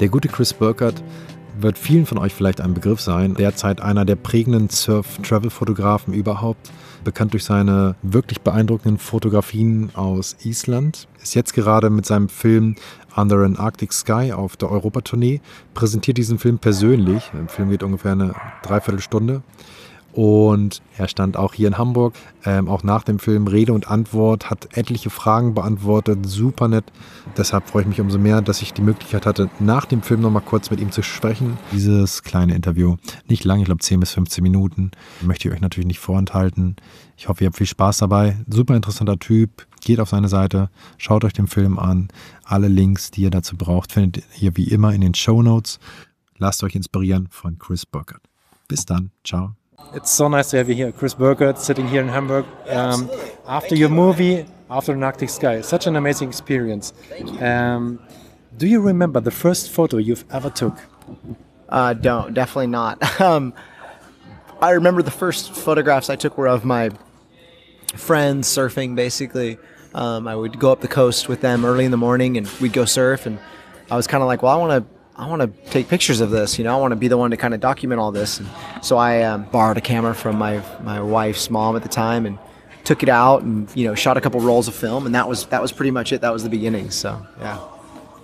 Der gute Chris Burkert wird vielen von euch vielleicht ein Begriff sein. Derzeit einer der prägenden Surf-Travel-Fotografen überhaupt. Bekannt durch seine wirklich beeindruckenden Fotografien aus Island. Ist jetzt gerade mit seinem Film Under an Arctic Sky auf der Europatournee. Präsentiert diesen Film persönlich. Der Film geht ungefähr eine Dreiviertelstunde. Und er stand auch hier in Hamburg, ähm, auch nach dem Film Rede und Antwort, hat etliche Fragen beantwortet, super nett. Deshalb freue ich mich umso mehr, dass ich die Möglichkeit hatte, nach dem Film nochmal kurz mit ihm zu sprechen. Dieses kleine Interview, nicht lang, ich glaube 10 bis 15 Minuten, möchte ich euch natürlich nicht vorenthalten. Ich hoffe, ihr habt viel Spaß dabei. Super interessanter Typ. Geht auf seine Seite, schaut euch den Film an. Alle Links, die ihr dazu braucht, findet ihr wie immer in den Show Notes. Lasst euch inspirieren von Chris Burkert. Bis dann. Ciao. It's so nice to have you here, Chris Burkard, sitting here in Hamburg. Um, after your movie, After an Arctic Sky, such an amazing experience. Um, do you remember the first photo you've ever took? Uh, don't, definitely not. Um, I remember the first photographs I took were of my friends surfing, basically. Um, I would go up the coast with them early in the morning and we'd go surf. And I was kind of like, well, I want to I want to take pictures of this. You know, I want to be the one to kind of document all this. And so I um, borrowed a camera from my my wife's mom at the time and took it out and you know shot a couple rolls of film. And that was that was pretty much it. That was the beginning. So yeah.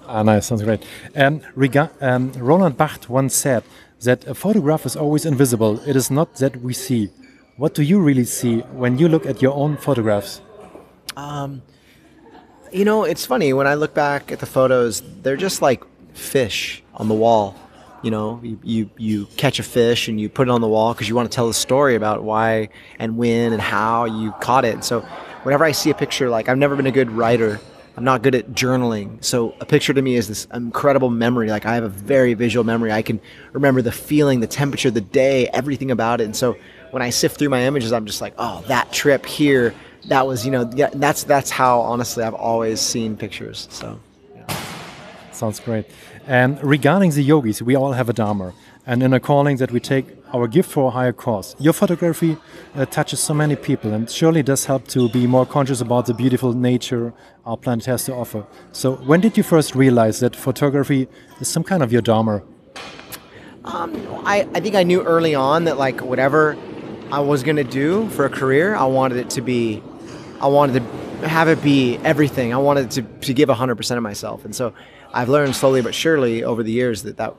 Ah, nice, sounds great. And rega- um, Roland Barthes once said that a photograph is always invisible. It is not that we see. What do you really see when you look at your own photographs? Um, you know, it's funny when I look back at the photos. They're just like fish on the wall. You know, you, you, you catch a fish and you put it on the wall because you want to tell the story about why and when and how you caught it. And so, whenever I see a picture, like I've never been a good writer, I'm not good at journaling. So, a picture to me is this incredible memory. Like, I have a very visual memory. I can remember the feeling, the temperature, the day, everything about it. And so, when I sift through my images, I'm just like, oh, that trip here, that was, you know, yeah, that's that's how honestly I've always seen pictures. So. Sounds great. And regarding the yogis, we all have a dharma, and in a calling that we take our gift for a higher cause. Your photography uh, touches so many people, and surely does help to be more conscious about the beautiful nature our planet has to offer. So, when did you first realize that photography is some kind of your dharma? Um, I, I think I knew early on that like whatever I was gonna do for a career, I wanted it to be, I wanted to have it be everything. I wanted to, to give 100% of myself. And so I've learned slowly but surely over the years that that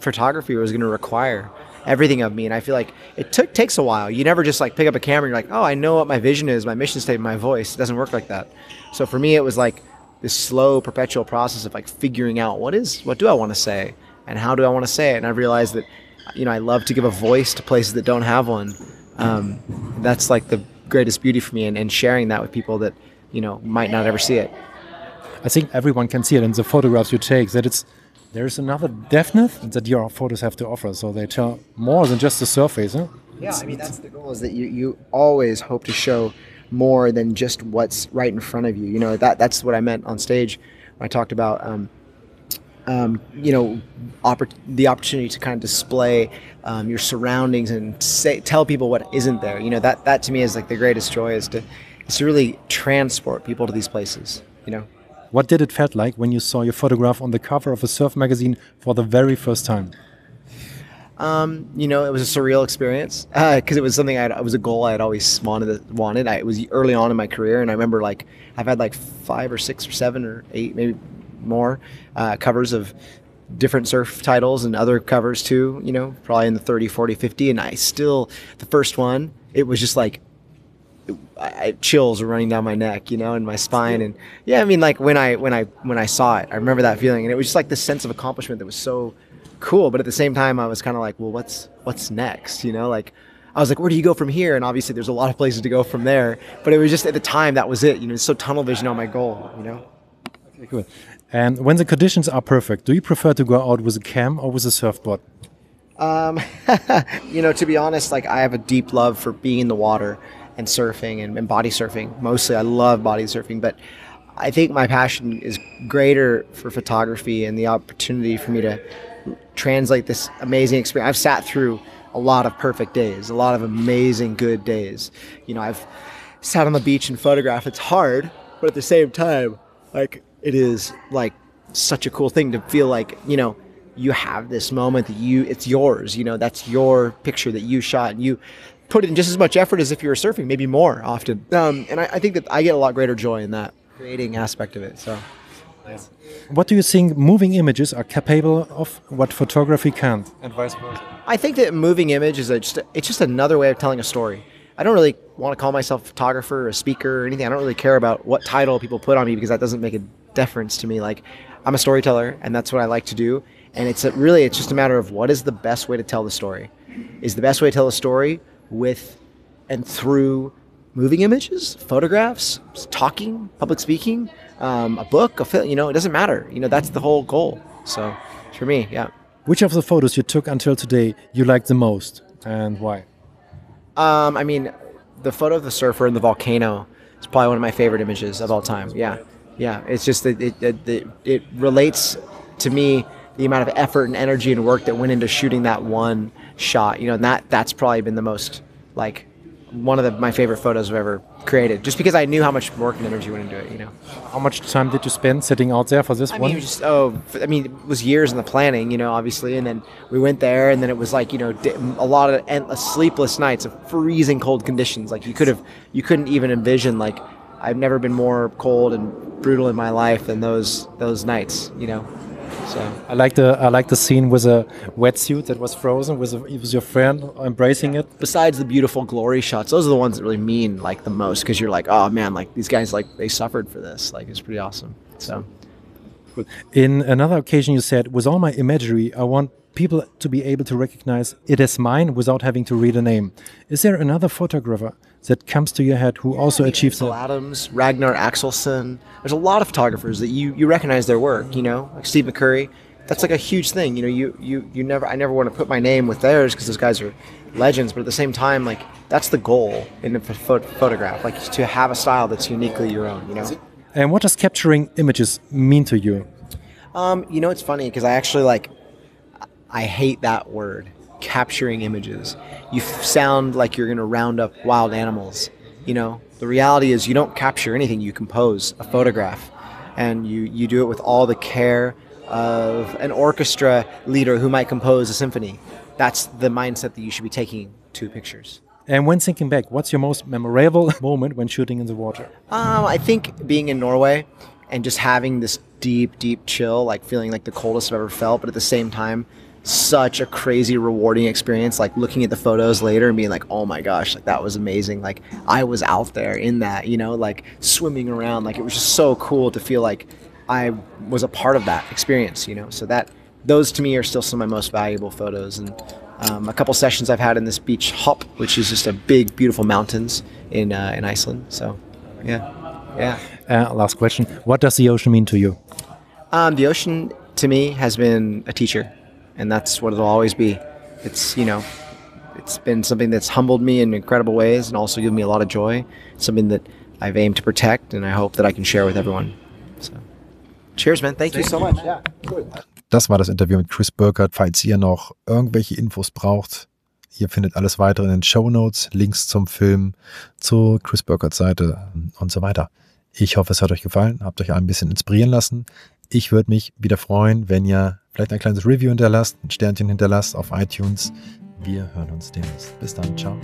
photography was going to require everything of me, and I feel like it took takes a while. You never just like pick up a camera. and You're like, oh, I know what my vision is, my mission statement, my voice. It doesn't work like that. So for me, it was like this slow, perpetual process of like figuring out what is what do I want to say and how do I want to say it. And I realized that you know I love to give a voice to places that don't have one. Um, that's like the greatest beauty for me, and, and sharing that with people that you know might not ever see it. I think everyone can see it in the photographs you take that it's there's another depth that your photos have to offer. So they tell more than just the surface. Huh? Yeah, I mean that's the goal is that you, you always hope to show more than just what's right in front of you. You know that that's what I meant on stage when I talked about. Um, um, you know, oppor- the opportunity to kind of display um, your surroundings and say, tell people what isn't there. You know, that that to me is like the greatest joy is to is to really transport people to these places. You know. What did it felt like when you saw your photograph on the cover of a surf magazine for the very first time? Um, you know, it was a surreal experience because uh, it was something I it was a goal I had always wanted. Wanted. I, it was early on in my career, and I remember like I've had like five or six or seven or eight, maybe more uh, covers of different surf titles and other covers too. You know, probably in the 30, 40, 50, and I still the first one. It was just like I, chills were running down my neck, you know, and my spine, and yeah, I mean, like when I when I when I saw it, I remember that feeling, and it was just like the sense of accomplishment that was so cool. But at the same time, I was kind of like, well, what's what's next, you know, like. I was like, where do you go from here? And obviously, there's a lot of places to go from there. But it was just at the time that was it. You know, it's so tunnel vision on my goal. You know. Okay, cool. And when the conditions are perfect, do you prefer to go out with a cam or with a surfboard? Um, you know, to be honest, like I have a deep love for being in the water and surfing and, and body surfing. Mostly, I love body surfing, but I think my passion is greater for photography and the opportunity for me to translate this amazing experience. I've sat through a lot of perfect days, a lot of amazing good days. You know, I've sat on the beach and photographed. It's hard, but at the same time, like it is like such a cool thing to feel like, you know, you have this moment that you it's yours. You know, that's your picture that you shot, and you put in just as much effort as if you were surfing, maybe more often. Um, and I, I think that I get a lot greater joy in that creating aspect of it. So. What do you think moving images are capable of what photography can't, and vice versa? I think that moving image is a, just a, it's just another way of telling a story. I don't really want to call myself a photographer or a speaker or anything. I don't really care about what title people put on me because that doesn't make a difference to me. Like I'm a storyteller and that's what I like to do. And it's a, really it's just a matter of what is the best way to tell the story. Is the best way to tell a story with and through moving images, photographs, talking, public speaking, um, a book, a film. You know, it doesn't matter. You know, that's the whole goal. So for me, yeah. Which of the photos you took until today you liked the most and why? Um, I mean, the photo of the surfer and the volcano is probably one of my favorite images of all time. Yeah, yeah. It's just that it, it, it, it relates to me the amount of effort and energy and work that went into shooting that one shot. You know, and that that's probably been the most like one of the, my favorite photos I've ever created, just because I knew how much work and energy went into it. You know. How much time did you spend sitting out there for this I one? mean, just oh, I mean, it was years in the planning, you know, obviously, and then we went there, and then it was like you know, a lot of endless sleepless nights of freezing cold conditions. Like you could have, you couldn't even envision. Like I've never been more cold and brutal in my life than those those nights. You know. So I like the I like the scene with a wetsuit that was frozen with, a, with your friend embracing it. Besides the beautiful glory shots, those are the ones that really mean like the most because you're like, oh man, like these guys like they suffered for this. Like it's pretty awesome. So. In another occasion, you said, with all my imagery, I want people to be able to recognize it as mine without having to read a name. Is there another photographer that comes to your head who also achieves that? Adams, Ragnar Axelsson. There's a lot of photographers that you, you recognize their work, you know, like Steve McCurry. That's like a huge thing, you know. You you you never I never want to put my name with theirs because those guys are legends. But at the same time, like that's the goal in a pho- photograph, like to have a style that's uniquely your own, you know. And what does capturing images mean to you? Um, you know, it's funny because I actually like I hate that word, capturing images. You f- sound like you're going to round up wild animals. You know, the reality is you don't capture anything, you compose a photograph. And you, you do it with all the care of an orchestra leader who might compose a symphony. That's the mindset that you should be taking to pictures. And when thinking back, what's your most memorable moment when shooting in the water? Um, I think being in Norway and just having this deep, deep chill, like feeling like the coldest I've ever felt, but at the same time, such a crazy rewarding experience like looking at the photos later and being like oh my gosh like that was amazing. Like i was out there in that you know like swimming around. Like it was just so cool to feel like i was a part of that experience you know? So that those to me are still some of my most valuable photos. And um, a couple sessions i've had in this beach hop which is just a big beautiful mountains in uh, in iceland. So yeah. Yeah. Uh, last question. What does the ocean mean to you? Um, the ocean to me has been a teacher and that's what it'll always be. It's you know, it's been something that's humbled me in incredible ways and also given me a lot of joy. Something that I've aimed to protect, and I hope that I can share with everyone. So, cheers, man! Thank, Thank you so much. Yeah, cool. Das war das Interview mit Chris Burkhardt. Falls ihr noch irgendwelche Infos braucht, ihr findet alles weitere in den Show Notes, Links zum Film, zur Chris Burkhardt Seite und so weiter. Ich hoffe, es hat euch gefallen, habt euch ein bisschen inspirieren lassen. Ich würde mich wieder freuen, wenn ihr vielleicht ein kleines Review hinterlasst, ein Sternchen hinterlasst auf iTunes. Wir hören uns demnächst. Bis dann, ciao.